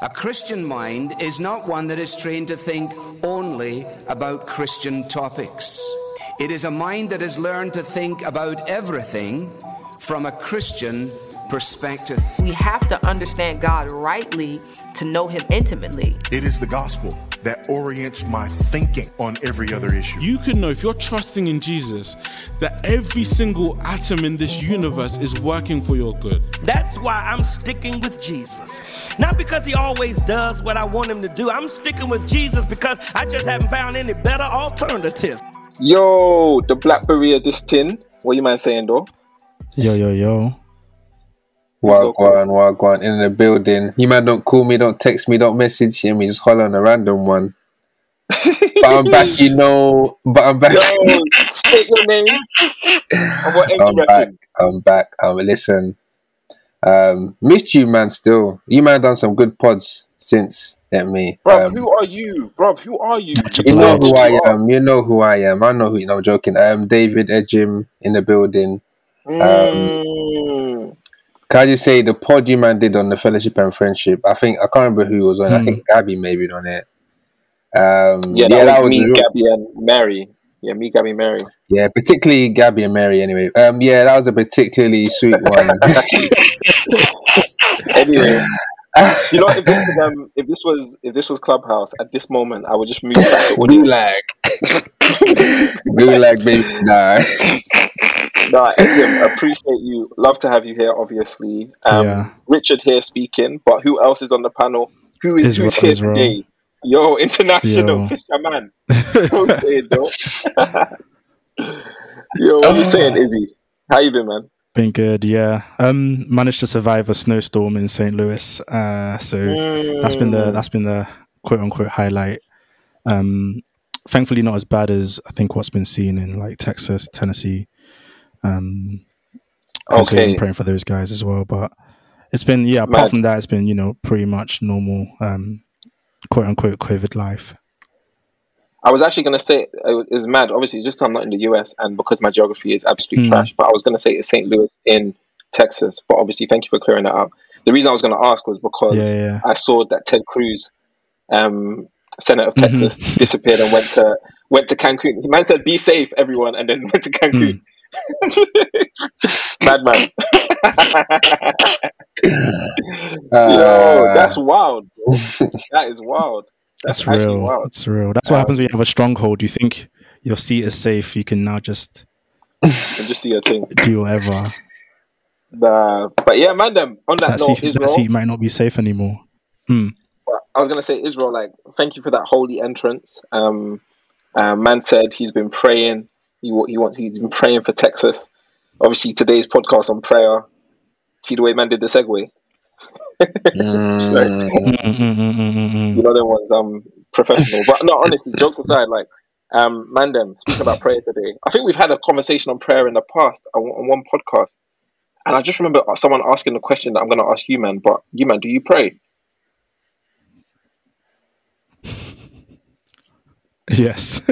A Christian mind is not one that is trained to think only about Christian topics. It is a mind that has learned to think about everything from a Christian perspective. We have to understand God rightly to know Him intimately. It is the gospel that orients my thinking on every other issue. You can know if you're trusting in Jesus that every single atom in this universe is working for your good. That's why I'm sticking with Jesus. Not because he always does what I want him to do. I'm sticking with Jesus because I just haven't found any better alternative. Yo, the Black Berea of this tin. What you man saying though? Yo, yo, yo. Wagwan, wagwan, in the building. You man don't call me, don't text me, don't message me, just holler on a random one. but I'm back, you know. But I'm back. Yo, state your name. And what age I'm you back. I'm back. Um, listen, um, missed you, man. Still, you man done some good pods since at me. Bruv, Um, who are you? Bruv, who are you? you know who I You am. You know who I am. I know who. No, I'm joking. Um, David Ejim in the building. Mm. Can I just say the pod you man did on the fellowship and friendship? I think I can't remember who was on. I Hmm. think Gabby maybe on it. Um, Yeah, that was me, real- Gabby, and Mary. Yeah, me, Gabby, Mary. Yeah, particularly Gabby and Mary. Anyway, um, yeah, that was a particularly sweet one. Anyway, you know, if this was um, if this was if this was Clubhouse at this moment, I would just move back to audio. Gulag, Gulag, baby, nah. Nah, Ejim, appreciate you. Love to have you here, obviously. Um, Yeah. Richard here speaking, but who else is on the panel? Who is Israel, who's here Israel. today? Yo, international Yo. fisherman. Don't say it though. Yo, what you saying, Izzy? How you been, man? Been good, yeah. Um, managed to survive a snowstorm in St. Louis. Uh, so that's been the Mm. that's been the quote unquote highlight. Um, thankfully not as bad as I think what's been seen in like Texas, Tennessee. Um, Okay. Praying for those guys as well. But it's been yeah. Apart Mad. from that, it's been you know pretty much normal. Um, quote unquote COVID life. I was actually going to say it is mad. Obviously, just 'cause I'm not in the US and because my geography is absolute Hmm. trash. But I was going to say it's St. Louis in Texas. But obviously, thank you for clearing that up. The reason I was going to ask was because Yeah, yeah. I saw that Ted Cruz, um, Senate of Mhm. Texas, disappeared and went to went to Cancun. The man said, "Be safe, everyone," and then went to Cancun. Madman. Yo, Uh, that's wild. Bro. That is wild. That's, That's real. wild. That's real. That's what happens when you have a stronghold. You think your seat is safe. You can now just And just do your thing. do whatever. Nah, but yeah, man. Them on that, That note, seat, that seat might not be safe anymore. Hmm. I was gonna say Israel. Like, thank you for that holy entrance. Um, uh, man said he's been praying. He wa- he wants. He's been praying for Texas. Obviously, today's podcast on prayer. See the way man did the segue. Sorry. mm. You know the ones. I'm professional, but no. Honestly, jokes aside, like, um, man, them speaking about prayer today. I think we've had a conversation on prayer in the past on, on one podcast, and I just remember someone asking the question that I'm gonna ask you, man. But you, man, do you pray? Yes.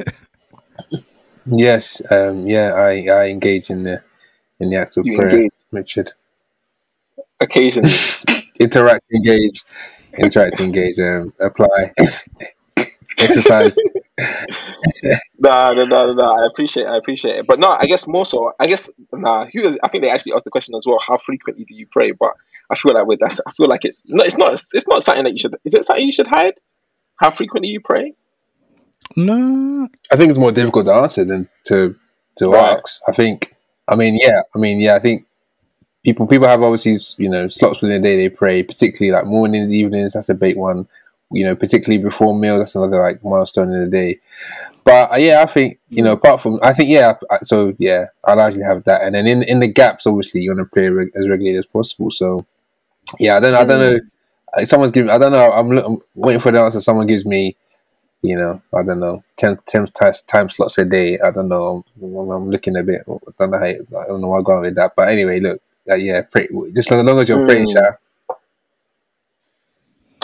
yes, um, yeah, I, I engage in the in the act of You prayer, engage Richard. occasionally. Interact, engage, interact, engage, um, apply, exercise. Nah, nah, nah, nah, nah. I appreciate, I appreciate it, but no, I guess more so. I guess nah. Who is, I think they actually asked the question as well. How frequently do you pray? But I feel like with that, I feel like it's no, it's not, it's not something that you should. Is it something you should hide? How frequently you pray? no. I think it's more difficult to answer than to to Right. ask. I think. I mean, yeah. I mean, yeah. I think people people have obviously you know slots within the day they pray, particularly like mornings, evenings. That's a big one. You know, particularly before meals. That's another like milestone in the day. But uh, yeah, I think you know. Apart from, I think yeah. So yeah, I largely have that, and then in in the gaps, obviously, you want to pray reg- as regularly as possible. So yeah, I don't. I don't know. Uh, Someone's giving. I don't know. I'm, I'm waiting for the answer. Someone gives me you know, I don't know, 10, 10 time, time slots a day. I don't know. I'm, I'm looking a bit. I don't know. How, I don't know where I'm going with that. But anyway, look, uh, yeah, pray, just as long as you're praying, Mm. Sha.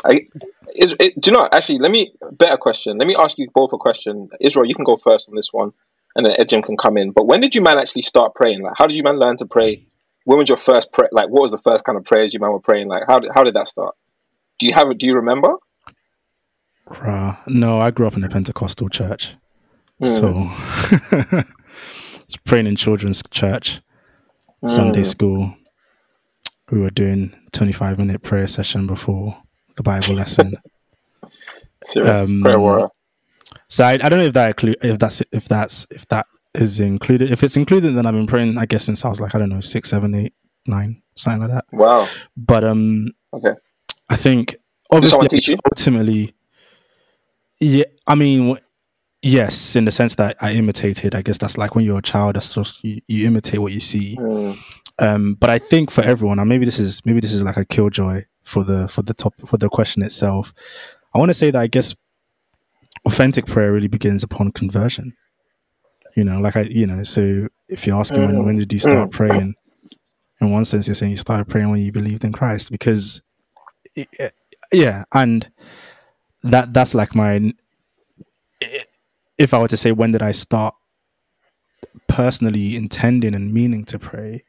I, is, it, do you know? Actually, let me better question. Let me ask you both a question. Israel, you can go first on this one, and then Ejim can come in. But when did you man actually start praying? Like, how did you man learn to pray? When was your first pray? Like, what was the first kind of prayers you man were praying? Like, how did how did that start? Do you have it? Do you remember? Rah. No, I grew up in a Pentecostal church. So it's praying in children's church, Sunday school. We were doing 25 minute prayer session before the Bible lesson. Serious Um, prayer warrior. So I, I don't know if that inclu- if that's if that's if that is included. If it's included, then I've been praying. I guess since I was like I don't know six, seven, eight, nine, something like that. Wow. But um, Okay. I think obviously someone teach it's you? ultimately, yeah. I mean, yes, in the sense that I imitated. I guess that's like when you're a child. That's just you, you imitate what you see. Mm. Um, but I think for everyone, and maybe this is maybe this is like a killjoy for the for the top for the question itself. I want to say that I guess authentic prayer really begins upon conversion. You know, like I, you know, so if you're asking when when did you start praying, in one sense you're saying you started praying when you believed in Christ because, it, it- yeah, and that that's like my. If I were to say when did I start personally intending and meaning to pray,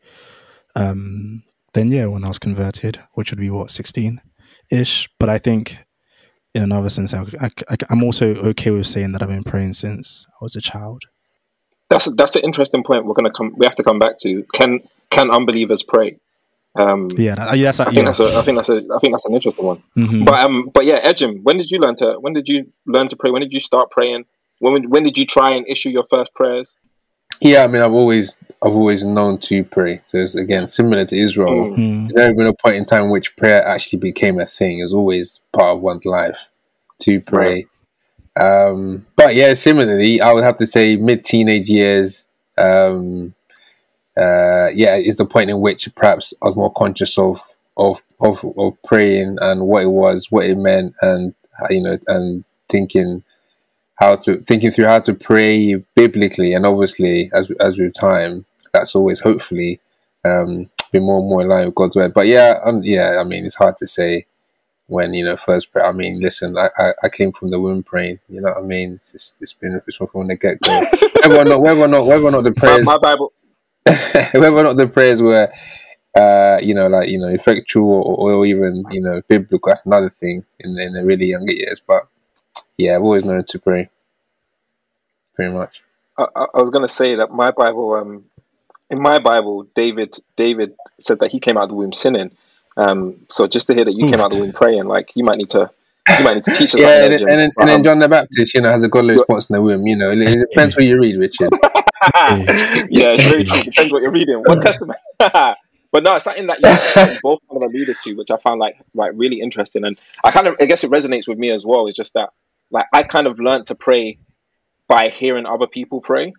um, then yeah, when I was converted, which would be what sixteen ish. But I think in another sense, I, I, am also okay with saying that I've been praying since I was a child. That's that's an interesting point. We're gonna come. We have to come back to. Can can unbelievers pray? Um, Yeah, that, yes, I, I think yeah. that's a. I think that's a. I think that's an interesting one. Mhm. But um, but yeah, Ejim, when did you learn to? When did you learn to pray? When did you start praying? When when did you try and issue your first prayers? Yeah, I mean, I've always, I've always known to pray. So it's again similar to Israel. Mm. There's never been a point in time which prayer actually became a thing. It was always part of one's life to pray. Um, but yeah, similarly, I would have to say mid-teenage years. Um, uh, yeah, is the point in which perhaps I was more conscious of of of of praying and what it was, what it meant, and you know, and thinking how to thinking through how to pray biblically, and obviously as as with time, that's always hopefully um, been more and more in line with God's word. But yeah, um, yeah, I mean, it's hard to say when you know first pray. I mean, listen, I, I, I came from the womb praying. You know what I mean? It's, just, it's been it's been from the get go. whether or not, whether or not, whether or not the My, prayers, my Bible. whether or not the prayers were, uh, you know, like you know, effectual or, or even you know, biblical. That's another thing in in the really younger years. But yeah, I've always known to pray. Pretty much. I, I was gonna say that my Bible. Um, in my Bible, David David said that he came out of the womb sinning. Um, so just to hear that you came out of the womb praying, like you might need to you might need to teach us. Yeah, and, and, then, But, and then um, John the Baptist, you know, has a godly response in the womb. You know, it, it depends what you read, Richard. yeah, it's very true. Depends what you're reading. What testament? but no, it's something that you both kind of alluded to, which I found like like really interesting, and I kind of I guess it resonates with me as well. It's just that like I kind of learned to pray by hearing other people pray,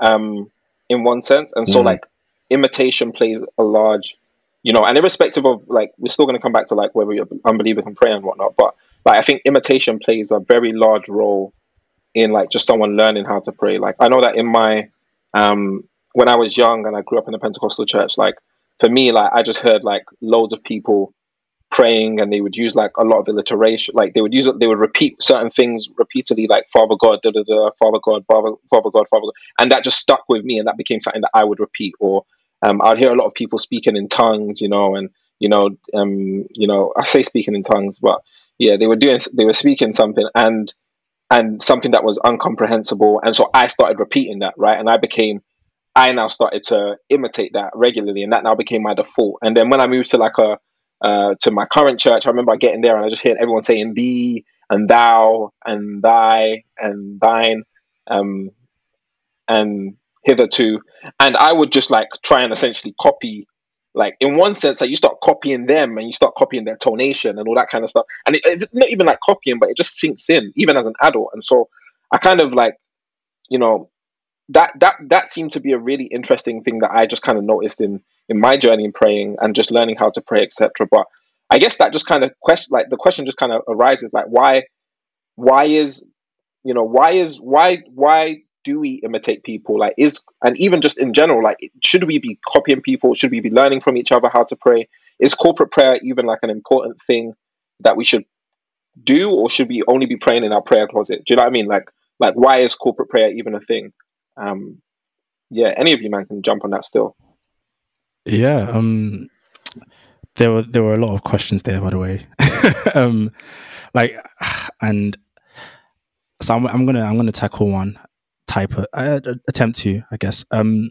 um, in one sense, and so Mhm. like imitation plays a large, you know, and irrespective of like we're still going to come back to like whether you're unbeliever can pray and whatnot, but like I think imitation plays a very large role in like just someone learning how to pray. Like I know that in my um when I was young and I grew up in a Pentecostal church, like for me, like I just heard like loads of people praying and they would use like a lot of alliteration. Like they would use they would repeat certain things repeatedly, like Father God, da da da, Father God, Father, Father God, Father God. And that just stuck with me and that became something that I would repeat. Or um, I'd hear a lot of people speaking in tongues, you know, and you know, um, you know, I say speaking in tongues, but yeah, they were doing they were speaking something and and something that was incomprehensible. And so I started repeating that, right? And I became I now started to imitate that regularly, and that now became my default. And then when I moved to like a uh, to my current church, I remember getting there and I just hearing everyone saying thee and thou and thy and thine um, and hitherto, and I would just like try and essentially copy. Like in one sense, like you start copying them and you start copying their tonation and all that kind of stuff, and it, it's not even like copying, but it just sinks in even as an adult. And so I kind of like, you know, that that that seemed to be a really interesting thing that I just kind of noticed in in my journey in praying and just learning how to pray, etc. But I guess that just kind of question, like the question just kind of arises, like why why is you know why is why why do we imitate people? Like is and even just in general like should we be copying people? Should we be learning from each other how to pray? Is corporate prayer even like an important thing that we should do or should we only be praying in our prayer closet? Do you know what i mean? Like like why is corporate prayer even a thing? Um yeah any of you man can jump on that still Yeah. Um. there were there were a lot of questions there, by the way. um, like, and so I'm, I'm gonna I'm gonna tackle one type of uh, attempt to, I guess. Um,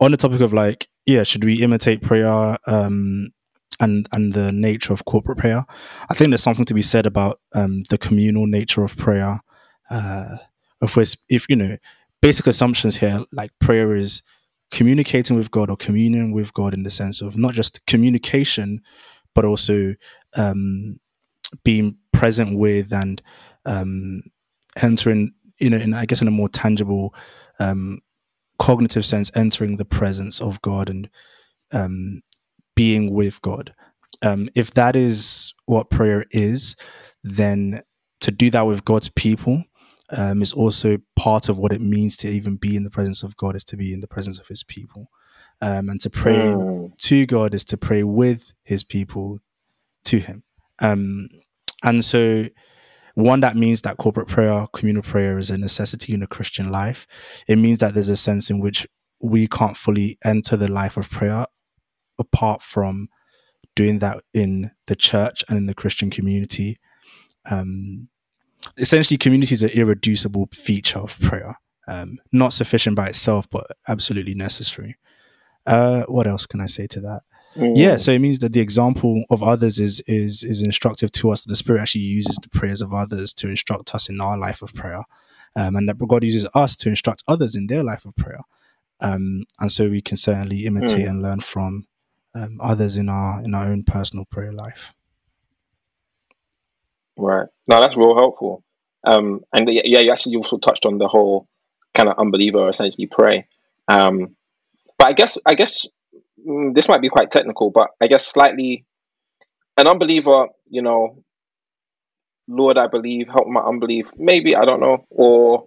on the topic of like, yeah, should we imitate prayer? Um, and and the nature of corporate prayer. I think there's something to be said about um, the communal nature of prayer. Uh, if, we if you know, basic assumptions here, like prayer is communicating with God or communion with God in the sense of not just communication, but also um, being present with and um, entering, you know, in I guess in a more tangible, um, cognitive sense, entering the presence of God and um, being with God. Um, if that is what prayer is, then to do that with God's people um, is also part of what it means to even be in the presence of God, is to be in the presence of His people. Um, and to pray mm. to God is to pray with His people to Him. Um, and so, one that means that corporate prayer, communal prayer is a necessity in a Christian life. It means that there's a sense in which we can't fully enter the life of prayer apart from doing that in the church and in the Christian community. Um, essentially, community is an irreducible feature of prayer. Um, not sufficient by itself, but absolutely necessary. Uh, what else can I say to that? Mm. Yeah, so it means that the example of others is is is instructive to us. The Spirit actually uses the prayers of others to instruct us in our life of prayer, um, and that God uses us to instruct others in their life of prayer. Um, and so we can certainly imitate mm. and learn from um, others in our in our own personal prayer life. Right. No, that's real helpful. Um, and yeah, you actually also touched on the whole kind of unbeliever essentially pray. Um, but I guess I guess mm, this might be quite technical, but I guess slightly an unbeliever, you know, Lord, I believe, help my unbelief. Maybe I don't know, or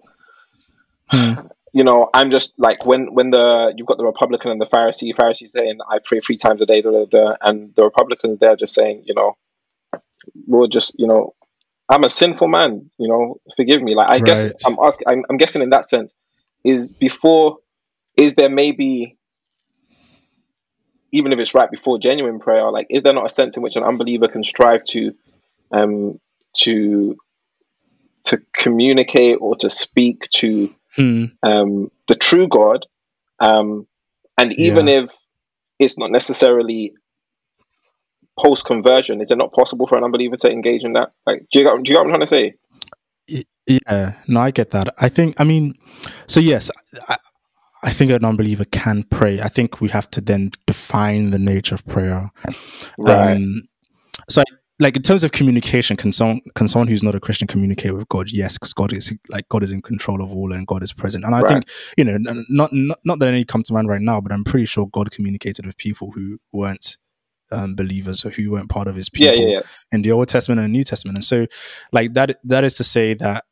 hmm you know, I'm just like when when the you've got the Republican and the Pharisee, Pharisees there, and I pray three times a day, da, da, da, and the Republicans there just saying, you know, Lord, just you know, I'm a sinful man, you know, forgive me. Like I right. guess I'm asking, I'm, I'm guessing in that sense, is before, is there maybe, even if it's right before genuine prayer, like is there not a sense in which an unbeliever can strive to, um, to, to communicate or to speak to hmm. um, the true God. Um, and even yeah. if it's not necessarily post conversion, is it not possible for an unbeliever to engage in that? Like, do you get, do you get what I'm trying to say? Yeah, no, I get that. I think, I mean, so yes, I, I think an unbeliever can pray. I think we have to then define the nature of prayer. Right. Um, so I, like in terms of communication, can someone can someone who's not a Christian communicate with God? Yes, because God is like God is in control of all and God is present. And I right. think you know, not, not not that any come to mind right now, but I'm pretty sure God communicated with people who weren't um, believers or who weren't part of His people yeah, yeah, yeah. in the Old Testament and the New Testament. And so, like that that is to say that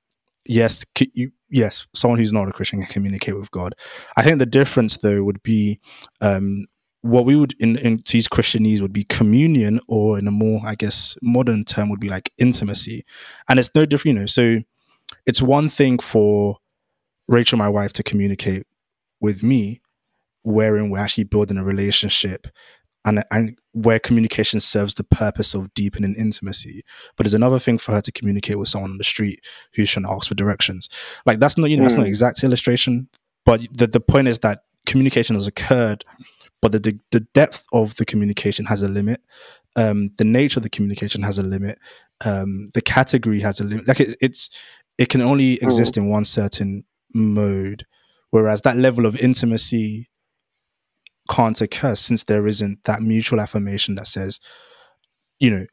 yes, you, yes, someone who's not a Christian can communicate with God. I think the difference though would be um, what we would in, in to use Christianese would be communion, or in a more, I guess, modern term would be like intimacy. And it's no different, you know. So it's one thing for Rachel, my wife, to communicate with me, wherein we're actually building a relationship and, and where communication serves the purpose of deepening intimacy. But there's another thing for her to communicate with someone on the street who's trying to ask for directions. Like that's not, you know, mm. that's not an exact illustration. But the, the point is that communication has occurred but the, the depth of the communication has a limit. Um, the nature of the communication has a limit. Um, the category has a limit. Like it, it's it can only exist mm. in one certain mode, whereas that level of intimacy can't occur since there isn't that mutual affirmation that says, you know,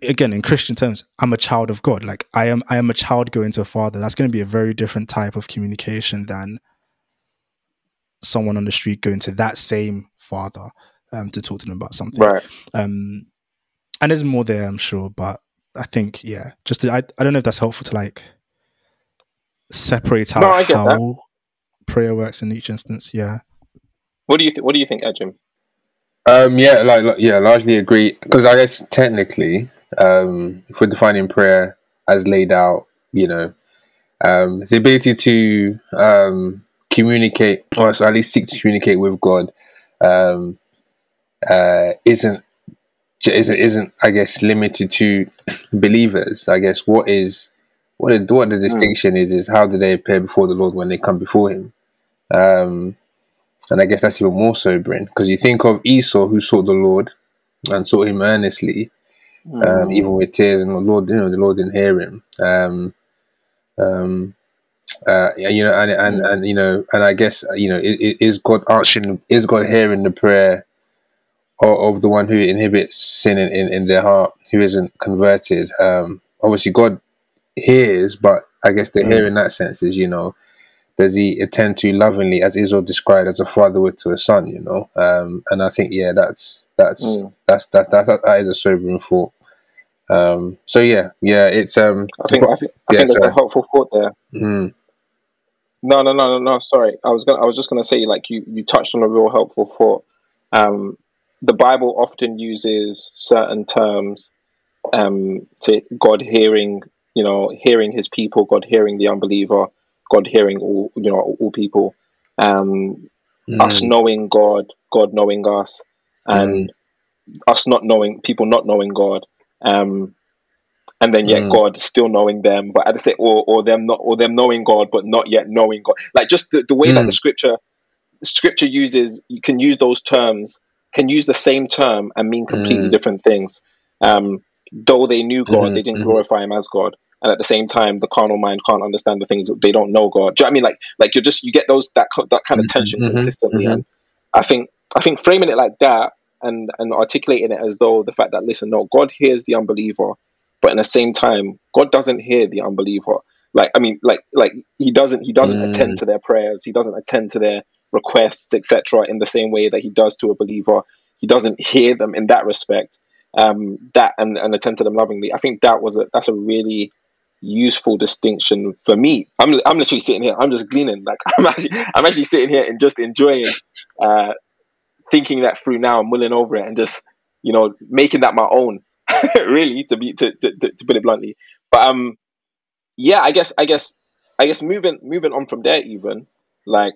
again in christian terms i'm a child of god like i am i am a child going to a father that's going to be a very different type of communication than someone on the street going to that same father um, to talk to them about something. Right. Um, and there's more there, I'm sure, but I think yeah, just to, I I don't know if that's helpful to like separate out no, how that. prayer works in each instance. Yeah. What do you think? What do you think, Ejim? Um, yeah, like, like yeah, largely agree because I guess technically, um, if we're defining prayer as laid out, you know, um, the ability to um, communicate, or at least seek to communicate with God, um, uh, isn't isn't isn't I guess limited to believers. I guess what is what the, what the distinction is is how do they appear before the Lord when they come before Him, um, and I guess that's even more sobering because you think of Esau who sought the Lord and sought Him earnestly, um, even with tears, and the Lord, you know, the Lord didn't hear him. Um, um, uh, you know, and, and and you know, and I guess you know, is, is God answering? Is God hearing the prayer of, of the one who inhibits sin in, in, in their heart, who isn't converted? Um, obviously, God hears, but I guess the hear in that sense is, you know, does he attend to lovingly, as Israel described, as a father would to a son? You know, um, and I think yeah, that's that's Mm. that's that, that that that is a sobering thought. Um, so yeah, yeah, it's um, I think I think, I Yeah, think there's sorry. a helpful thought there. mm, No, no, no, no, no. Sorry, I was gonna. I was just gonna say, like you, you touched on a real helpful thought. Um, the Bible often uses certain terms um, to God hearing, you know, hearing His people, God hearing the unbeliever, God hearing all, you know, all people. Um, Us mm, knowing God, God knowing us, and us not knowing people not knowing God. Um, and then yet Mm. God still knowing them, but at the same or or them not or them knowing God but not yet knowing God. Like just the, the way that Mm. the scripture scripture uses you can use those terms, can use the same term and mean completely Mm. different things. Um though they knew God, Mhm, they didn't mhm. glorify him as God. And at the same time, the carnal mind can't understand the things that they don't know God. Do you know what I mean? Like like you're just you get those that that kind of Mhm, tension mhm, consistently. mhm. And I think I think framing it like that and and articulating it as though the fact that listen, no, God hears the unbeliever, but in the same time, God doesn't hear the unbeliever. Like I mean, like like he doesn't he doesn't Mm. attend to their prayers, he doesn't attend to their requests, etc. In the same way that he does to a believer, he doesn't hear them in that respect. Um, that and and attend to them lovingly. I think that was a that's a really useful distinction for me. I'm I'm literally sitting here. I'm just gleaning. Like I'm actually I'm actually sitting here and just enjoying, uh, thinking that through now, mulling over it, and just you know making that my own. really, to be to to to put it bluntly. But um, yeah, I guess I guess I guess moving moving on from there, even like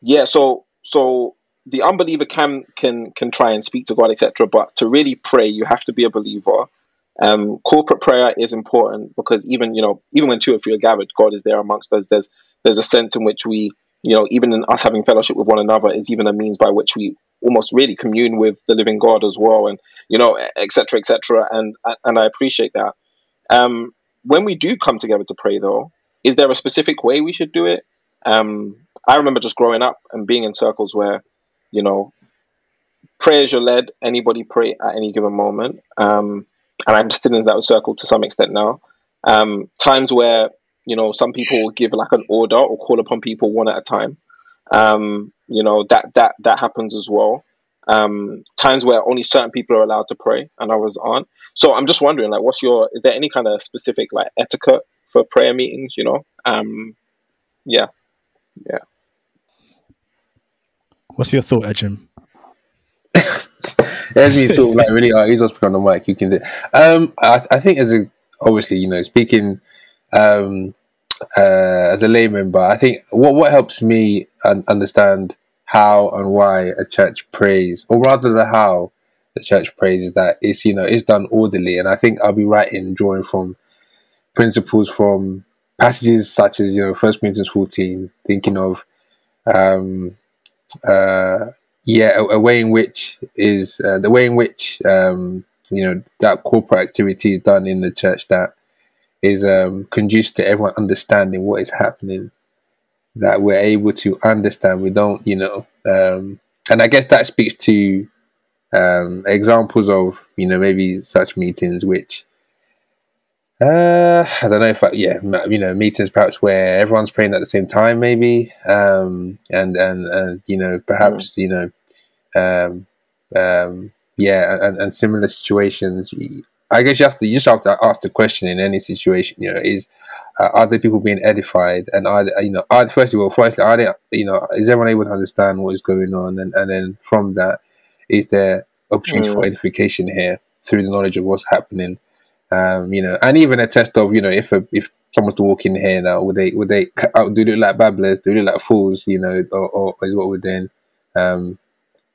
yeah. So so the unbeliever can can can try and speak to God, etc. But to really pray, you have to be a believer. Um, corporate prayer is important because even you know even when two or three are gathered, God is there amongst us. There's there's a sense in which we you know even in us having fellowship with one another is even a means by which we almost really commune with the living God as well, and you know etc. etc. And and I appreciate that. Um, when we do come together to pray, though, is there a specific way we should do it? Um, I remember just growing up and being in circles where, you know, prayers you're led, anybody pray at any given moment. Um, and I'm still in that circle to some extent now. Um, times where, you know, some people give like an order or call upon people one at a time. Um, you know, that that that happens as well. Um, times where only certain people are allowed to pray and others aren't. So I'm just wondering, like, what's your? Is there any kind of specific like etiquette for prayer meetings? You know, um, yeah, yeah. What's your thought, Ejim? As you sort of like really are, he's also on the mic. You can do. Um, I, I think as a obviously you know speaking um, uh, as a layman, but I think what what helps me un- understand how and why a church prays, or rather the how the church prays, is that it's you know it's done orderly, and I think I'll be in drawing from principles from passages such as you know First Corinthians fourteen, thinking of um, uh, yeah, a, a way in which is uh, the way in which um, you know that corporate activity is done in the church that is um, conducive to everyone understanding what is happening. That we're able to understand. We don't, you know, um, and I guess that speaks to um, examples of you know maybe such meetings which. Uh, I don't know if I, yeah, you know, meetings perhaps where everyone's praying at the same time, maybe, um, and and and you know, perhaps you know, um, um, yeah, and, and similar situations. I guess you have to you just have to ask the question in any situation. You know, is uh, are the people being edified, and are they, you know, are first of all, firstly, are they, you know, is everyone able to understand what is going on, and and then from that, is there opportunity for edification here through the knowledge of what's happening? Um, you know, and even a test of, you know, if a, if someone's to walk in here now, would they would they out do look like babblers, do look like fools, you know, or, or is what we're doing? Um,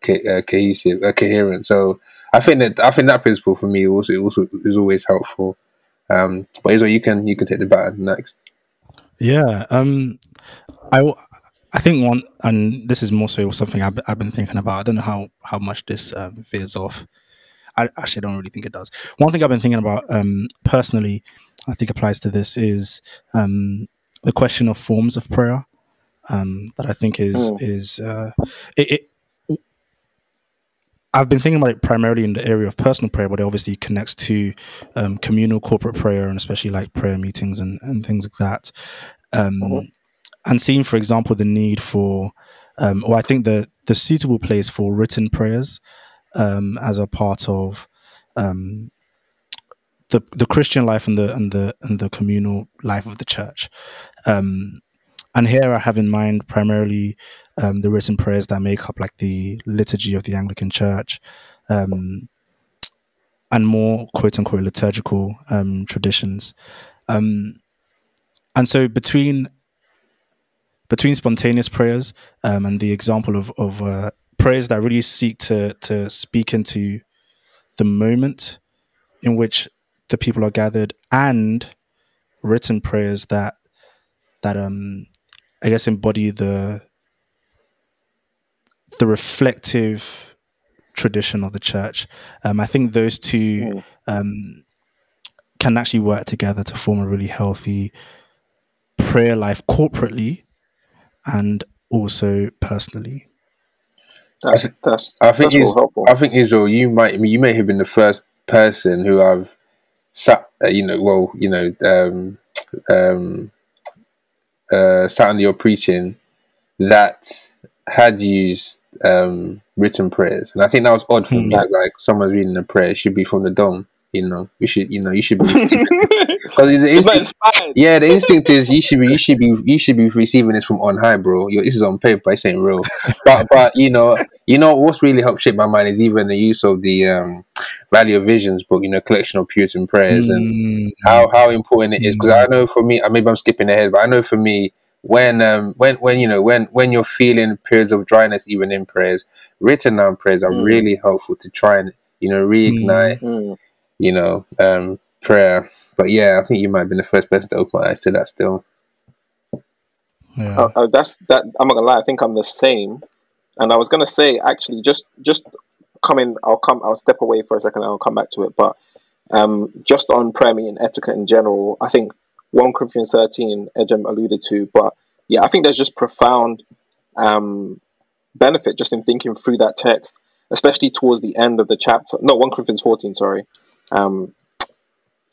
co- uh, cohesive, uh, coherent. So I think that I think that principle for me also also is always helpful. Um, but Israel, you can you can take the baton next. Yeah, um, I w- I think one, and this is more so something I've, I've been thinking about. I don't know how how much this um, veers off. I actually don't really think it does. One thing I've been thinking about um, personally, I think applies to this is um, the question of forms of prayer. Um, that I think is Mm. is uh, it, it. I've been thinking about it primarily in the area of personal prayer, but it obviously connects to um, communal corporate prayer and especially like prayer meetings and, and things like that. Um, Mhm. And seeing, for example, the need for, um, or I think the the suitable place for written prayers um, as a part of um, the the Christian life and the and the and the communal life of the church. Um, and here I have in mind primarily um, the written prayers that make up like the liturgy of the Anglican Church, um, and more quote unquote liturgical um, traditions. Um, and so between between spontaneous prayers um, and the example of of uh, prayers that really seek to to speak into the moment in which the people are gathered, and written prayers that that um I guess embody the the reflective tradition of the church. Um, I think those two Mm. um, can actually work together to form a really healthy prayer life corporately and also personally. That's that's I think that's all is, helpful. I think Israel, you might you may have been the first person who I've sat, uh, you know, well, you know, um, um, uh, sat under your preaching that had used um, written prayers, and I think that was odd for me. Hmm. Like someone's reading a prayer, it should be from the dome. You know, you should, you know, you should be. Because the instinct, yeah, the instinct is you should be, you should be, you should be receiving this from on high, bro. Yo, this is on paper, this ain't real. But, but you know, you know what's really helped shape my mind is even the use of the um, Valley of Visions book, you know, collection of Puritan prayers and Mm, how how important it is. Because I know for me, uh, maybe I'm skipping ahead, but I know for me, when um when when you know when when you're feeling periods of dryness, even in prayers, written down prayers are Mm. really helpful to try and you know reignite Mm. You know, um, prayer. But yeah, I think you might have been the first person to open my eyes to that still. yeah. Uh, uh, that's that. I'm not gonna lie. I think I'm the same. And I was gonna say actually, just just coming. I'll come. I'll step away for a second. and I'll come back to it. But um, just on prayer meeting etiquette in general, I think one Corinthians 13, Ejim alluded to. But yeah, I think there's just profound um, benefit just in thinking through that text, especially towards the end of the chapter. No, one Corinthians 14. Sorry. Um,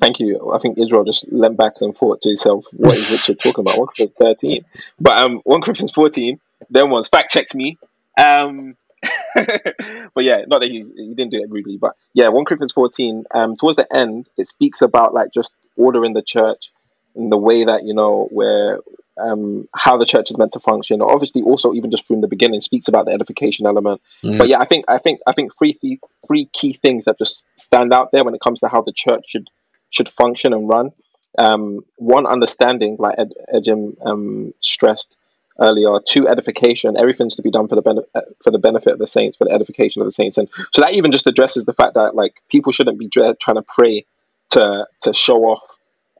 thank you. I think Israel just leant back and thought to himself, "What is Richard talking about?" One Corinthians 13. But um, 1 Corinthians 14, then once fact checked me. Um, but yeah, not that he's, he didn't do it rudely, but yeah, 1 Corinthians 14, um, towards the end, it speaks about like just order in the church in the way that, you know, where um, how the church is meant to function. Obviously, also even just from the beginning, speaks about the edification element. Mm. But yeah, I think I think I think three th- three key things that just stand out there when it comes to how the church should should function and run. Um, one, understanding, like Ed, Ejim um, stressed earlier. Two, edification. Everything's to be done for the benefit for the benefit of the saints, for the edification of the saints, and so that even just addresses the fact that like people shouldn't be dre- trying to pray to to show off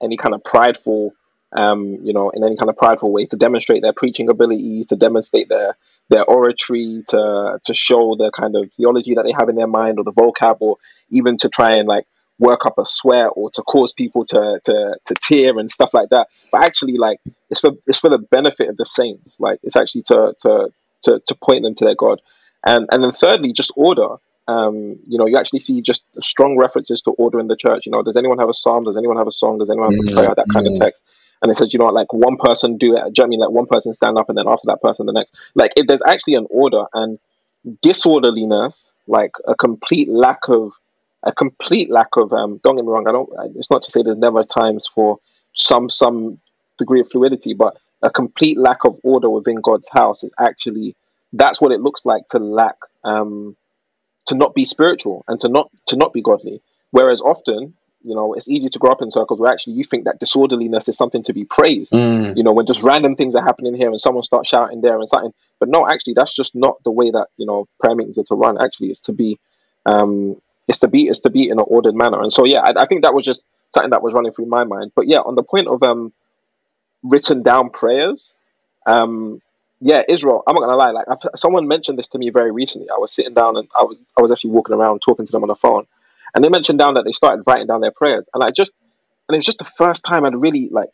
any kind of prideful, um, you know, in any kind of prideful way to demonstrate their preaching abilities, to demonstrate their their oratory, to to show the kind of theology that they have in their mind or the vocab, or even to try and like work up a sweat or to cause people to to to tear and stuff like that. But actually, like it's for it's for the benefit of the saints. Like it's actually to to to, to point them to their God. And and then thirdly, just order. Um, you know, you actually see just strong references to order in the church. You know, does anyone have a psalm? Does anyone have a song? Does anyone have a Mm, prayer? That kind of mm. text. And it says, you know, what, like one person do it. Do you know what I mean? Like one person stand up, and then after that person, the next. Like it, there's actually an order and disorderliness, like a complete lack of a complete lack of um don't get me wrong i don't it's not to say there's never times for some some degree of fluidity but a complete lack of order within god's house is actually that's what it looks like to lack um to not be spiritual and to not to not be godly whereas often you know, it's easy to grow up in circles where actually you think that disorderliness is something to be praised. Mm. You know, when just random things are happening here and someone starts shouting there and something. But no, actually, that's just not the way that you know prayer meetings are to run. Actually, it's to be, um, it's to be, it's to be in an ordered manner. And so, yeah, I, I think that was just something that was running through my mind. But yeah, on the point of um, written down prayers, um, yeah, Israel. I'm not gonna lie. Like I've, someone mentioned this to me very recently. I was sitting down and I was I was actually walking around talking to them on the phone, and they mentioned down that they started writing down their prayers, and I just and it was just the first time I'd really like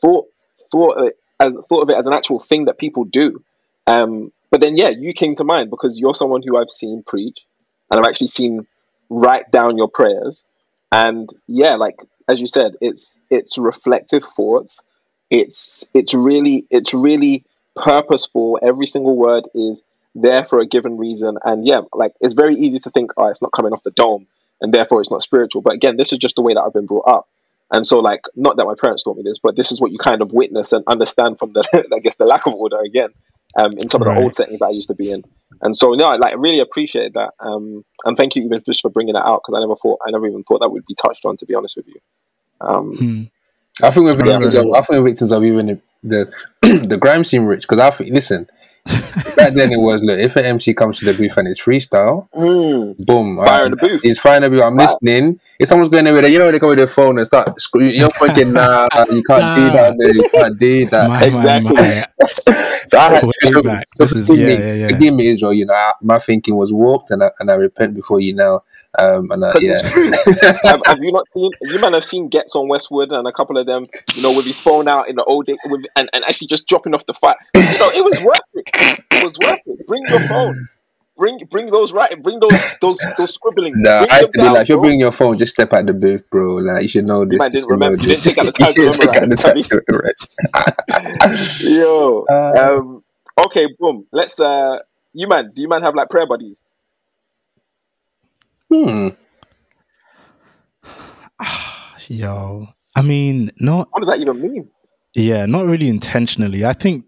thought thought of it as thought of it as an actual thing that people do. Um, but then yeah, you came to mind because you're someone who I've seen preach, and I've actually seen write down your prayers, and yeah, like as you said, it's it's reflective thoughts. It's it's really it's really purposeful. Every single word is there for a given reason, and yeah, like it's very easy to think, oh, it's not coming off the dome, and therefore it's not spiritual. But again, this is just the way that I've been brought up. And so, like, not that my parents taught me this, but this is what you kind of witness and understand from the, I guess, the lack of order again, um, in some of the Right. old settings that I used to be in. And so, no, I, like, really appreciate that. Um, and thank you even just for bringing that out because I never thought, I never even thought that would be touched on, to be honest with you. Um, Hmm. I think we're Yeah. victims of. I think we're victims of even the the, the grime scene, rich. Because I think, listen, back then it was look. If an MC comes to the booth and it's freestyle, mm, boom, Fire um, in the booth. He's fire in the booth. I'm Wow. listening. If someone's going over there, you know, they go with their phone and start. sc- You're thinking, nah, you can't do that. Man. You can't do that. My, my, exactly. my. So I had to, so, back. so This is- yeah, me, yeah, yeah. forgive me, Israel. You know, I, my thinking was warped, and I, and I repent before you now. Um, and Because yeah, it's true. have, have you not seen? You might have seen Ghetts on Westwood and a couple of them. You know, with his phone out in the old day, with, and, and actually just dropping off the fight. You know, it was worth it. It was worth it. Bring your phone. Bring bring those right. Bring those those those scribbling. Nah, bring I used to be like, if you're bringing your phone, just step out the booth, bro. Like, you should know this. man didn't remember- you didn't take out the time to You take out the time memorize. to memorize. Yo. Uh, um. Okay. Boom. Let's. Uh. You man. Do you man have like prayer buddies? Hmm. Yo, I mean, not What does that even mean? yeah, not really intentionally. I think,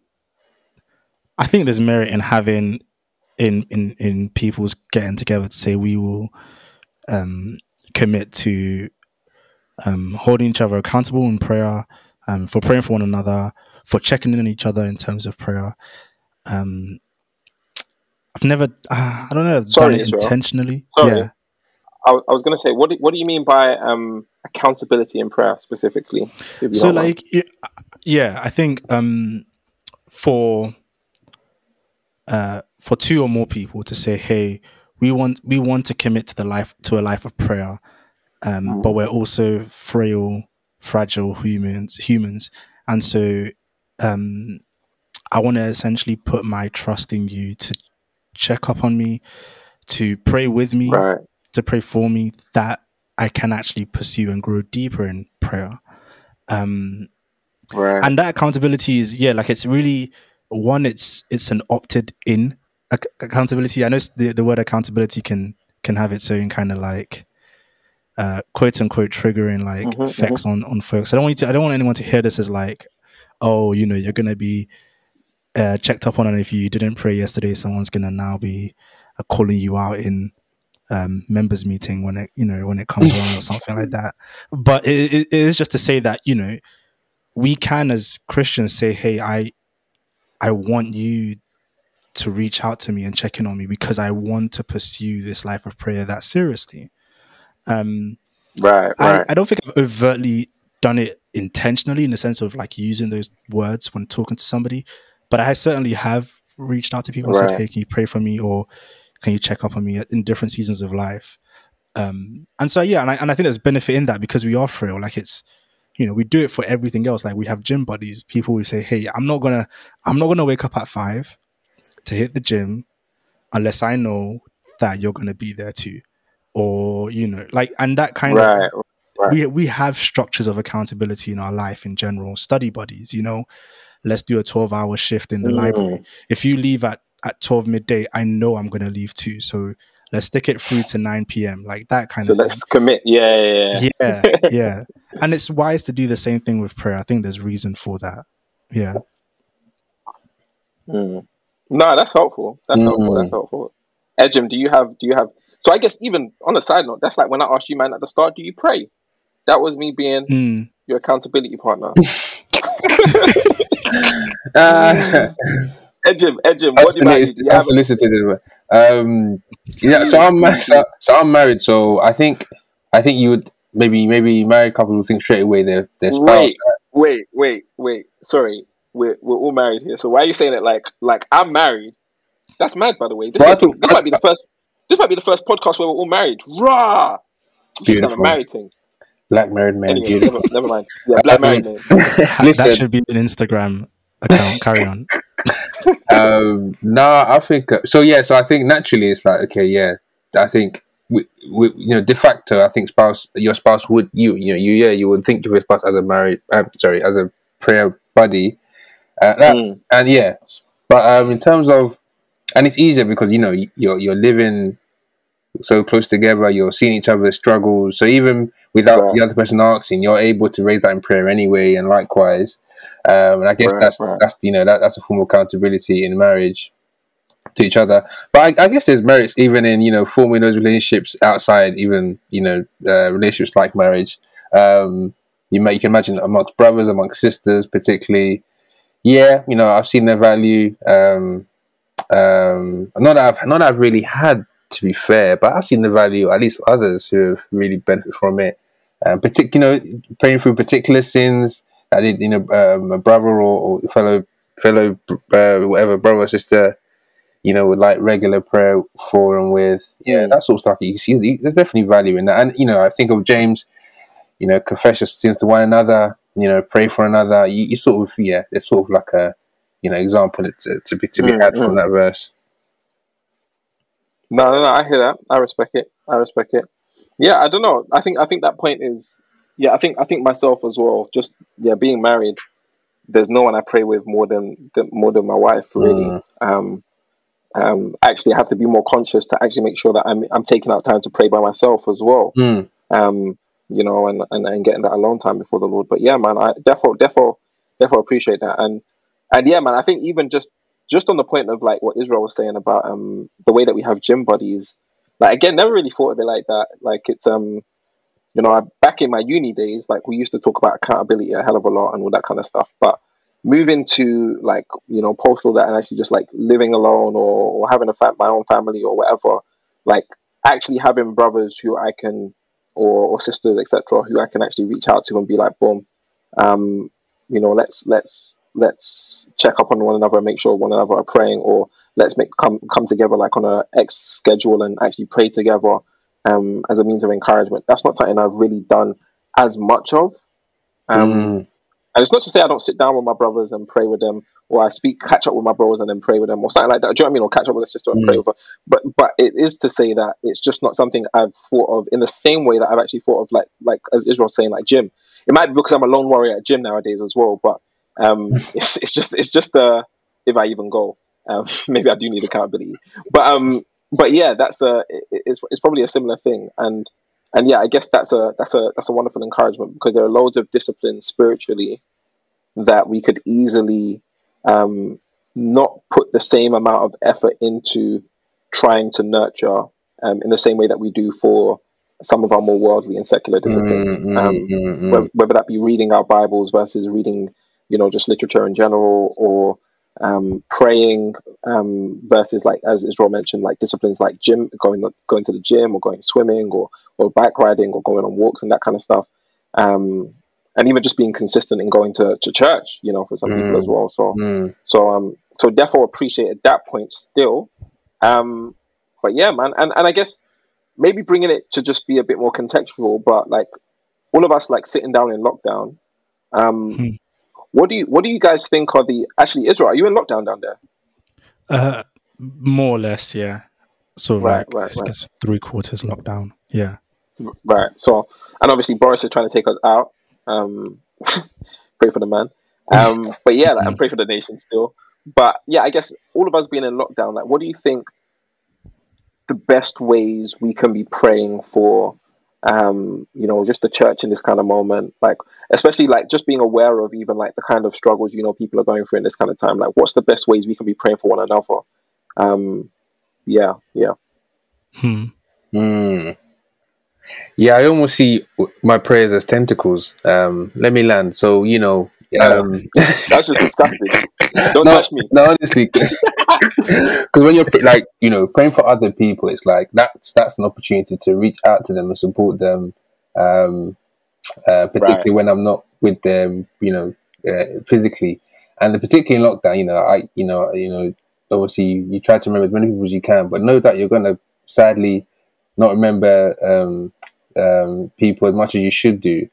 I think there's merit in having, in in in people's getting together to say we will, um, commit to, um, holding each other accountable in prayer, um, for praying for one another, for checking in on each other in terms of prayer. Um, I've never, uh, I don't know, Sorry, done it Israel. intentionally. Sorry. Yeah. I, I was gonna say, what do, what do you mean by um accountability in prayer specifically? so like yeah i think um for uh for two or more people to say hey we want we want to commit to the life to a life of prayer um but we're also frail fragile humans humans. And so um i want to essentially put my trust in you to check up on me to pray with me right, to pray for me that i can actually pursue and grow deeper in prayer. Um right, and that accountability is yeah like it's really one it's it's an opted in ac- accountability. I know the, the word accountability can can have its own kind of like uh quote unquote triggering like Mhm, effects on on folks. I don't want you to i don't want anyone to hear this as like oh you know you're gonna be uh checked up on and if you didn't pray yesterday someone's gonna now be uh, calling you out in um members meeting when it you know when it comes around or something like that. But it, it, it is just to say that you know we can as christians say hey i i want you to reach out to me and check in on me because i want to pursue this life of prayer that seriously. Um right, I, right. I don't think i've overtly done it intentionally in the sense of like using those words when talking to somebody but i certainly have reached out to people and said hey can you pray for me? or can you check up on me in different seasons of life? Um and so yeah and i, and I think there's benefit in that because we are frail. Like it's you know we do it for everything else. Like we have gym buddies people who say hey i'm not gonna i'm not gonna wake up at five to hit the gym unless i know that you're gonna be there too. Or you know like and that kind right, of right. we we have structures of accountability in our life in general study buddies you know? Let's do a 12 hour shift in the Mm. library if you leave at at 12 midday i know i'm going to leave too so let's stick it through to 9 p.m like that kind So of thing let's commit. Yeah, yeah, yeah. yeah yeah and it's wise to do the same thing with prayer i think there's reason for that yeah Mm. No, that's helpful. That's helpful. That's Mm. helpful. Ejim, do you have? Do you have? So I guess even on a side note, that's like when I asked you, man, at the start, do you pray? that was me being Mm. your accountability partner. Uh, Ejim, Ejim, what do you mean? do? You have unsolicited as well. Um, yeah, so I'm so, so I'm married. So I think I think you would maybe maybe married couples will think straight away their their spouse. wait, wait, wait, wait. Sorry, we're we're all married here. So why are you saying it like like I'm married? That's mad, by the way. This, is- thought- this might be the first. This might be the first podcast where we're all married. Rah! We should have done a Beautiful. married thing. Black married man, Anyway, beautiful. never, never mind. Yeah, black married man. that should be an Instagram account. Carry on. um, no, I think uh, so. Yeah, so I think naturally it's like okay, yeah. I think we, we, you know, de facto, I think spouse, your spouse would you, you know, you yeah, you would think of your spouse as a married, um, sorry, as a prayer buddy, uh, that, Mm. and yeah. But um, in terms of, and it's easier because you know you're you're living so close together, you're seeing each other's struggles. So even without Right. the other person asking, you're able to raise that in prayer anyway, and likewise. Um, and I guess Right, that's right. that's you know that, that's a form of accountability in marriage to each other. But I, I guess there's merits even in you know forming those relationships outside even you know uh, relationships like marriage. Um, you may you can imagine amongst brothers, amongst sisters, particularly. Yeah, you know I've seen their value. Um, um, not that I've not that I've really had to be fair, but I've seen the value at least for others who have really benefited from it. Um, partic- you know, praying through particular sins that did, you know, um, a brother or, or fellow fellow uh, whatever brother or sister, you know, would like regular prayer for and with. Yeah, Mm. that sort of stuff. You see, there's definitely value in that. And you know, I think of James. You know, confess your sins to one another. You know, pray for another. You, you sort of yeah, it's sort of like a you know example to, to be to be Mm, had from that verse. No, no, no. I hear that. I respect it. I respect it. Yeah, I don't know. I think I think that point is. Yeah, I think I think myself as well. Just yeah, being married, there's no one I pray with more than, than more than my wife. Really. Mm. Um, um, actually, I have to be more conscious to actually make sure that I'm I'm taking out time to pray by myself as well. Mm. Um, you know, and, and and getting that alone time before the Lord. But yeah, man, I definitely definitely definitely appreciate that. And and yeah, man, I think even just just on the point of like what Israel was saying about um the way that we have gym buddies, like again, never really thought of it like that. Like it's um, you know, I, back in my uni days, like we used to talk about accountability a hell of a lot and all that kind of stuff. But moving to like you know post all that and actually just like living alone or, or having a fa- my own family or whatever, like actually having brothers who I can or, or sisters etc who I can actually reach out to and be like, boom, um, you know, let's let's let's check up on one another and make sure one another are praying, or let's make come come together like on a X schedule and actually pray together um, as a means of encouragement. That's not something I've really done as much of. Um, Mm. And it's not to say I don't sit down with my brothers and pray with them, or I speak, catch up with my brothers and then pray with them, or something like that. Do you know what I mean? Or catch up with a sister and Mm. pray with her. But but it is to say that it's just not something I've thought of in the same way that I've actually thought of, like like as Israel saying, like gym. It might be because I'm a lone warrior at gym nowadays as well, but um, it's it's just it's just uh, if I even go, um, maybe I do need accountability. But um, but yeah, that's a it's it's probably a similar thing, and and yeah, I guess that's a that's a that's a wonderful encouragement because there are loads of disciplines spiritually that we could easily um, not put the same amount of effort into trying to nurture um, in the same way that we do for some of our more worldly and secular disciplines. Mm, mm, um, mm, mm. whether, whether that be reading our Bibles versus reading, you know, just literature in general, or um, praying um, versus like as Israel mentioned, like disciplines like gym, going going to the gym, or going swimming, or or bike riding, or going on walks and that kind of stuff. Um, and even just being consistent in going to, to church, you know, for some people Mm. as well. So Mm. so um so therefore appreciated that point still. Um but yeah, man, and, and I guess maybe bringing it to just be a bit more contextual, but like all of us like sitting down in lockdown. Um Hmm. What do you what do you guys think are the actually Israel, are you in lockdown down there? Uh, more or less, yeah. So Right, like, right, right. three quarters lockdown. Yeah. Right. So and obviously Boris is trying to take us out. Um pray for the man. Um but yeah, like, pray for the nation still. But yeah, I guess all of us being in lockdown, like what do you think the best ways we can be praying for um you know just the church in this kind of moment like especially like just being aware of even like the kind of struggles you know people are going through in this kind of time like what's the best ways we can be praying for one another um yeah yeah Hmm. Mm. Yeah, I almost see my prayers as tentacles. Um, let me land. So you know, um, That's just disgusting. Don't no, touch me. no, honestly, because when you're like you know praying for other people, it's like that's that's an opportunity to reach out to them and support them. Um, uh, particularly Right. when I'm not with them, you know, uh, physically, and particularly in lockdown, you know, I, you know, you know, obviously you try to remember as many people as you can, but know that you're gonna sadly not remember um, um, people as much as you should do,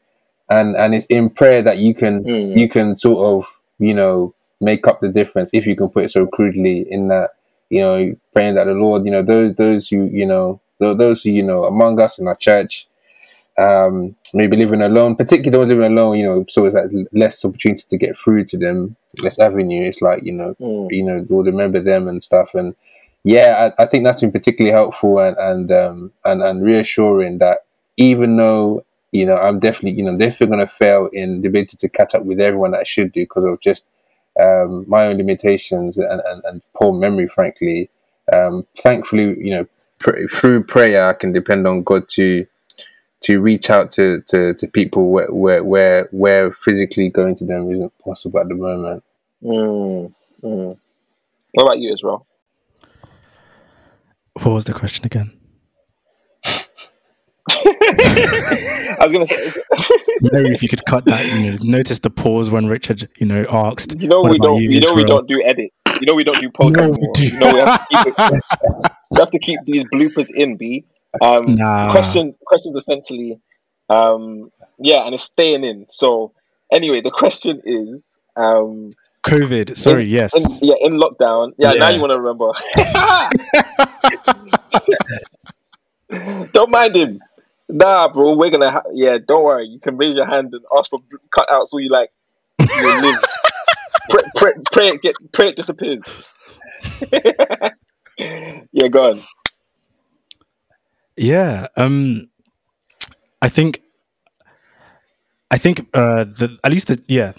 and and it's in prayer that you can Mm. you can sort of you know make up the difference if you can put it so crudely in that you know praying that the Lord you know those those who you know those who you know among us in our church um maybe living alone particularly those living alone you know so it's like less opportunity to get through to them less avenue it's like you know Mm. you know Lord remember them and stuff and yeah I, I think that's been particularly helpful and and um and, and reassuring that even though you know I'm definitely you know definitely going to fail in the ability to catch up with everyone that I should do because of just um my own limitations and, and, and poor memory frankly um thankfully you know pr- through prayer I can depend on God to to reach out to, to, to people where, where where where physically going to them isn't possible at the moment. Mm. Mm. What about you, Israel? What was the question again? I was gonna say, Maybe if you could cut that, you know, notice the pause when Richard, you know, asked. you know we don't, you, know we don't do edits. You know we don't do post No, we do. You know we have to keep we have to keep these bloopers in. B. Um, Nah. question questions essentially, um, yeah, and it's staying in. So anyway, the question is, um, COVID. Sorry, in, yes. in, yeah, in lockdown. Yeah, now you want to remember. don't mind him. Nah, bro, we're gonna. Ha- yeah, don't worry. You can raise your hand and ask for cutouts all you like. You'll live. pray, pray, pray it get pray it disappears. yeah, go on. Yeah. Um I think I think uh the at least the yeah.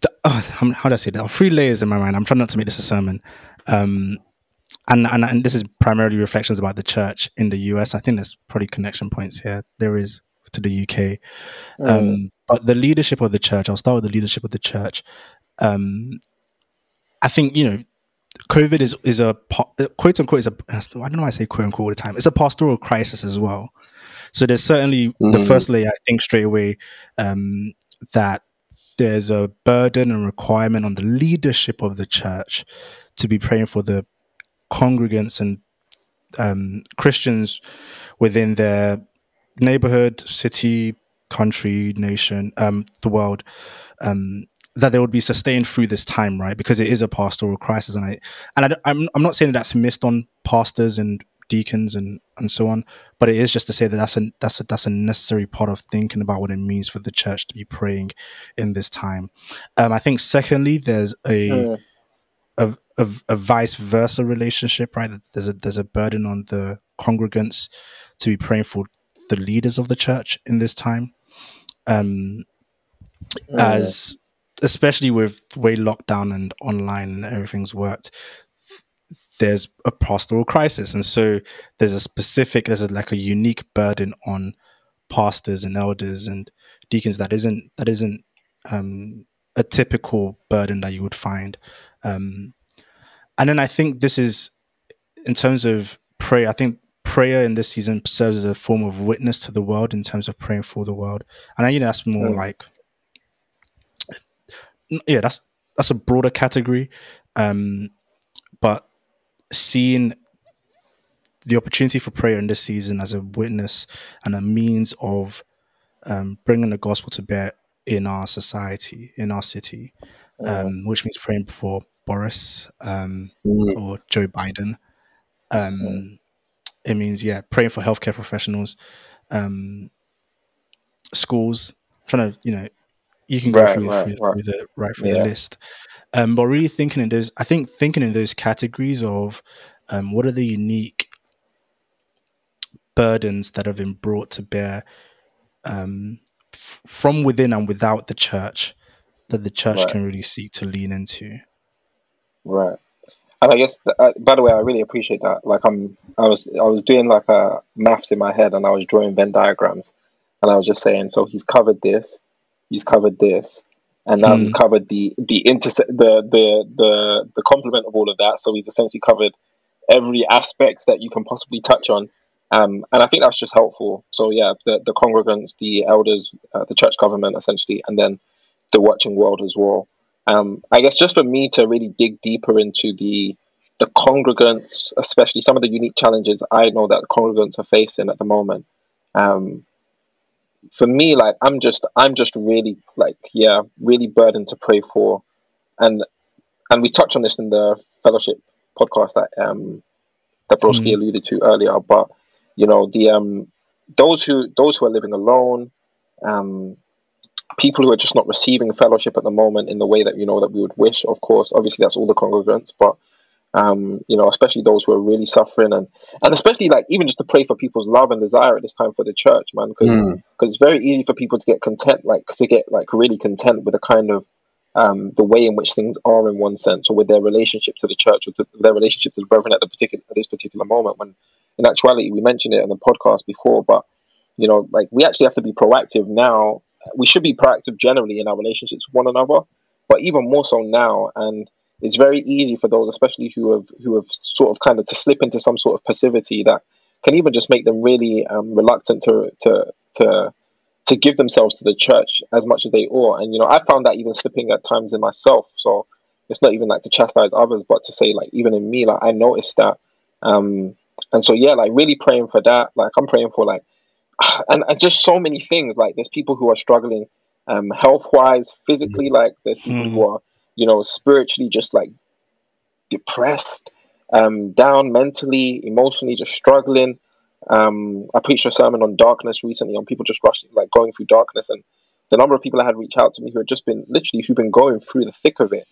The, how, how do I say that? Three layers in my mind. I'm trying not to make this a sermon. Um and, and and this is primarily reflections about the church in the US. I think there's probably connection points here. There is to the UK. Um, but the leadership of the church, I'll start with the leadership of the church. Um, I think, you know, COVID is, is a uh, quote unquote is a I don't know why I say quote unquote all the time. It's a pastoral crisis as well. So there's certainly the Mhm. first layer. I think straight away um, that there's a burden and requirement on the leadership of the church to be praying for the congregants and um, Christians within their neighborhood, city, country, nation, um, the world, um, that they would be sustained through this time, right? Because it is a pastoral crisis, and I, and I, I'm, I'm not saying that's missed on pastors and deacons and and so on, but it is just to say that that's a that's a that's a necessary part of thinking about what it means for the church to be praying in this time. Um, I think secondly, there's a Mm. A, a, vice versa relationship, right? There's a there's a burden on the congregants to be praying for the leaders of the church in this time, um, Mm. as especially with the way lockdown and online and everything's worked. There's a pastoral crisis, and so there's a specific, there's a, like a unique burden on pastors and elders and deacons that isn't that isn't um, a typical burden that you would find. Um, and then I think this is in terms of prayer. I think prayer in this season serves as a form of witness to the world in terms of praying for the world. And I you know that's more Mm. like yeah, that's that's a broader category. Um, but seeing the opportunity for prayer in this season as a witness and a means of um, bringing the gospel to bear in our society, in our city, um, which means praying for Boris um, Mm. or Joe Biden. Um, It means, yeah, praying for healthcare professionals, um, schools. trying to, you know, you can go Right, through, right, through, right. through the right through Yeah. the list. Um, but really thinking in those, I think thinking in those categories of um, what are the unique burdens that have been brought to bear um, f- from within and without the church that the church can really seek to lean into. Right. and I guess uh, by the way, I really appreciate that. Like I'm, I was, I was doing like a maths in my head, and I was drawing Venn diagrams, and I was just saying, so he's covered this, he's covered this, and now he's Hmm. covered the the interse- the the the the complement of all of that. So he's essentially covered every aspect that you can possibly touch on. Um, and I think that's just helpful. So yeah, the the congregants, the elders, uh, the church government, essentially, and then the watching world as well. Um, I guess just for me to really dig deeper into the the congregants, especially some of the unique challenges I know that congregants are facing at the moment. Um, for me, like I'm just I'm just really like yeah, really burdened to pray for, and and we touched on this in the fellowship podcast that um that Broski alluded to earlier. But you know the um those who those who are living alone, um people who are just not receiving fellowship at the moment in the way that you know that we would wish. Of course, obviously that's all the congregants, but um, you know, especially those who are really suffering, and and especially like even just to pray for people's love and desire at this time for the church, man, because Mm. it's very easy for people to get content, like to get like really content with the kind of um, the way in which things are in one sense, or with their relationship to the church, or to their relationship to the brethren at the particular at this particular moment. When in actuality, we mentioned it in the podcast before, but you know, like we actually have to be proactive now. We should be proactive generally in our relationships with one another, but even more so now. And it's very easy for those, especially who have who have sort of kind of to slip into some sort of passivity that can even just make them really um, reluctant to to to to give themselves to the church as much as they ought. And you know, I found that even slipping at times in myself. So it's not even like to chastise others, but to say like even in me, like I noticed that. Um, and so yeah, like really praying for that. Like I'm praying for like and, and just so many things. Like there's people who are struggling um health wise, physically, like there's people who are, you know, spiritually just like depressed, um, down mentally, emotionally, just struggling. Um, I preached a sermon on darkness recently on people just rushing, like going through darkness, and the number of people I had reach out to me who had just been literally who've been going through the thick of it.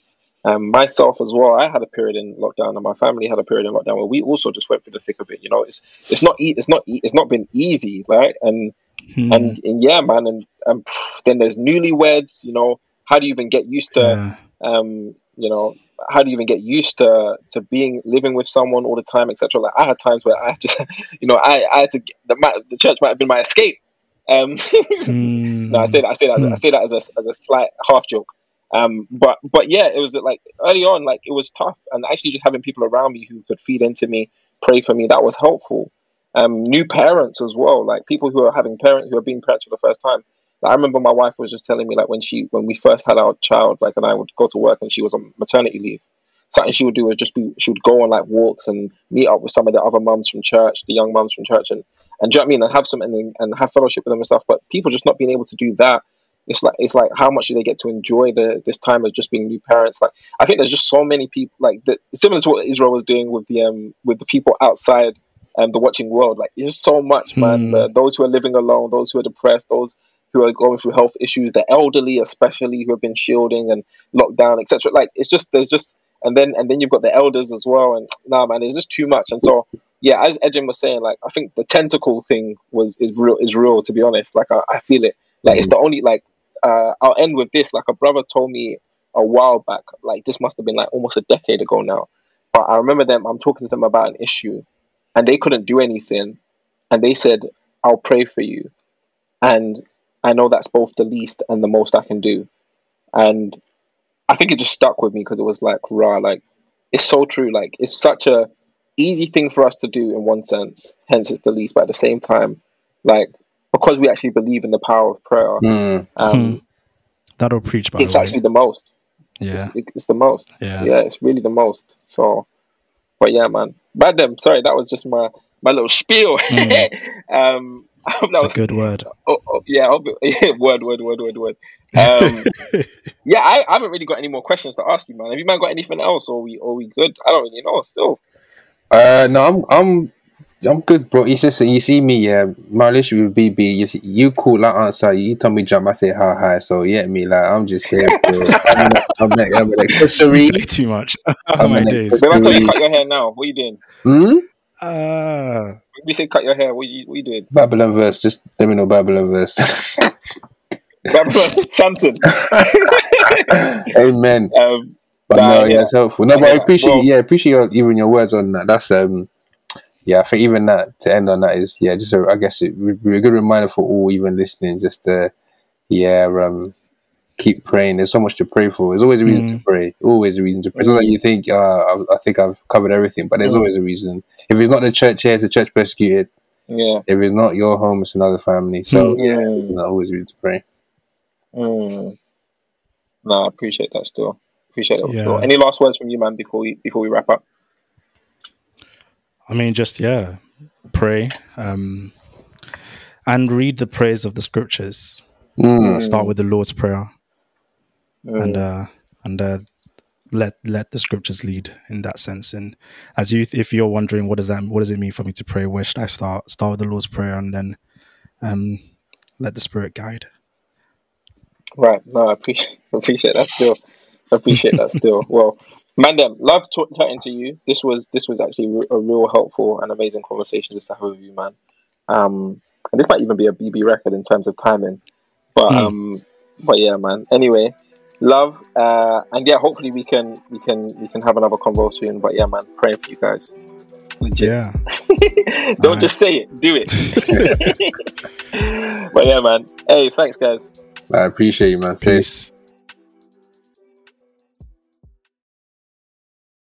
Um, myself as well. I had a period in lockdown, and my family had a period in lockdown where we also just went through the thick of it. You know, it's it's not e- it's not e- it's not been easy, right? And Hmm. and, and yeah, man, and, and pff, then there's newlyweds. You know, how do you even get used to Yeah. um, you know, how do you even get used to to being living with someone all the time, etc. Like I had times where I just, you know, I, I had to the the church might have been my escape. Um, Hmm. no, I say that I say that I say that as a as a slight half joke. Um, but but yeah, it was like early on, like it was tough, and actually just having people around me who could feed into me, pray for me, that was helpful. Um, new parents as well, like people who are having parents who are being parents for the first time. Like, I remember my wife was just telling me like when she when we first had our child, like and I would go to work and she was on maternity leave. Something she would do was just be she would go on like walks and meet up with some of the other mums from church, the young mums from church, and and do you know what I mean, and have some and, and have fellowship with them and stuff. But people just not being able to do that it's like it's like how much do they get to enjoy the this time of just being new parents? Like i think there's just so many people like that similar to what israel was doing with the um with the people outside um the watching world. Like there's just so much man. Hmm. Those who are living alone those who are depressed those who are going through health issues the elderly especially who have been shielding and locked down etc like it's just there's just and then and then you've got the elders as well and nah man there's just too much. And so yeah as Ejim was saying like i think the tentacle thing was is real is real to be honest. Like i, I feel it. Like it's the only like uh, I'll end with this. Like a brother told me a while back, like this must have been like almost a decade ago now. But I remember them. I'm talking to them about an issue, and they couldn't do anything, and they said, "I'll pray for you," and I know that's both the least and the most I can do, and I think it just stuck with me because it was like raw. Like it's so true. Like it's such a easy thing for us to do in one sense. Hence, it's the least. But at the same time, like because we actually believe in the power of prayer. Mm. Um, That'll preach, by it's the way. actually the most. yeah. It's, it's the most. Yeah. Yeah, it's really the most. So, but yeah, man. But them, sorry, that was just my my little spiel. um, I that It's a was good word. Oh, oh, yeah, I word, word, word, word, word. Um, yeah, I, I haven't really got any more questions to ask you, man. Have you man got anything else, or we, or we good? I don't really know. Still, Uh, no, I'm I'm I'm good, bro. It's just you see me, yeah. My relationship with BB, you, see, you call that answer. You tell me jump, I say hi hi. So yeah, me like I'm just here. Bro. I'm, I'm, like, I'm an accessory. You play too much. oh I'm my an days. if I tell you cut your hair now, what are you doing? Hmm? Ah. If we say cut your hair, what you what you doing? Babylon verse. Just let me know Babylon verse. Babylon Samson. Amen. Um, But Nah, no, yeah. yeah, it's helpful. No, but I appreciate, well- yeah, appreciate your, even your words on that. That's um, yeah, I think even that to end on that is yeah, just a, I guess it would be a good reminder for all even listening, just to yeah, um, keep praying. There's so much to pray for. There's always a reason to pray. Always a reason to pray. It's not like you think, uh, I, I think I've covered everything, but there's Mm. always a reason. If it's not the church here, it's the church persecuted. Yeah. If it's not your home, it's another family. So Mm. yeah, there's not always a reason to pray. Mm. No, I appreciate that still. Appreciate that Yeah. still. Any last words from you, man, before we before we wrap up? I mean, just yeah, pray um, and read the prayers of the scriptures. Mm. Start with the Lord's prayer Mm. and uh, and uh, let let the scriptures lead in that sense. And as you, if you're wondering, what does that, what does it mean for me to pray? Where should I start? Start with the Lord's prayer and then um, let the Spirit guide. Right. No, I appreciate appreciate that still. Appreciate that still. Well, Mandem, love t- chatting to you. This was this was actually a real helpful and amazing conversation just to have with you, man. Um, and this might even be a BB record in terms of timing, but Hmm. um, but yeah, man. Anyway, love, uh, and yeah, hopefully we can we can we can have another convo soon. But yeah, man, praying for you guys. Legit. Yeah, Don't Alright. just say it, do it. but yeah, man. Hey, thanks, guys. I appreciate you, man. Say peace.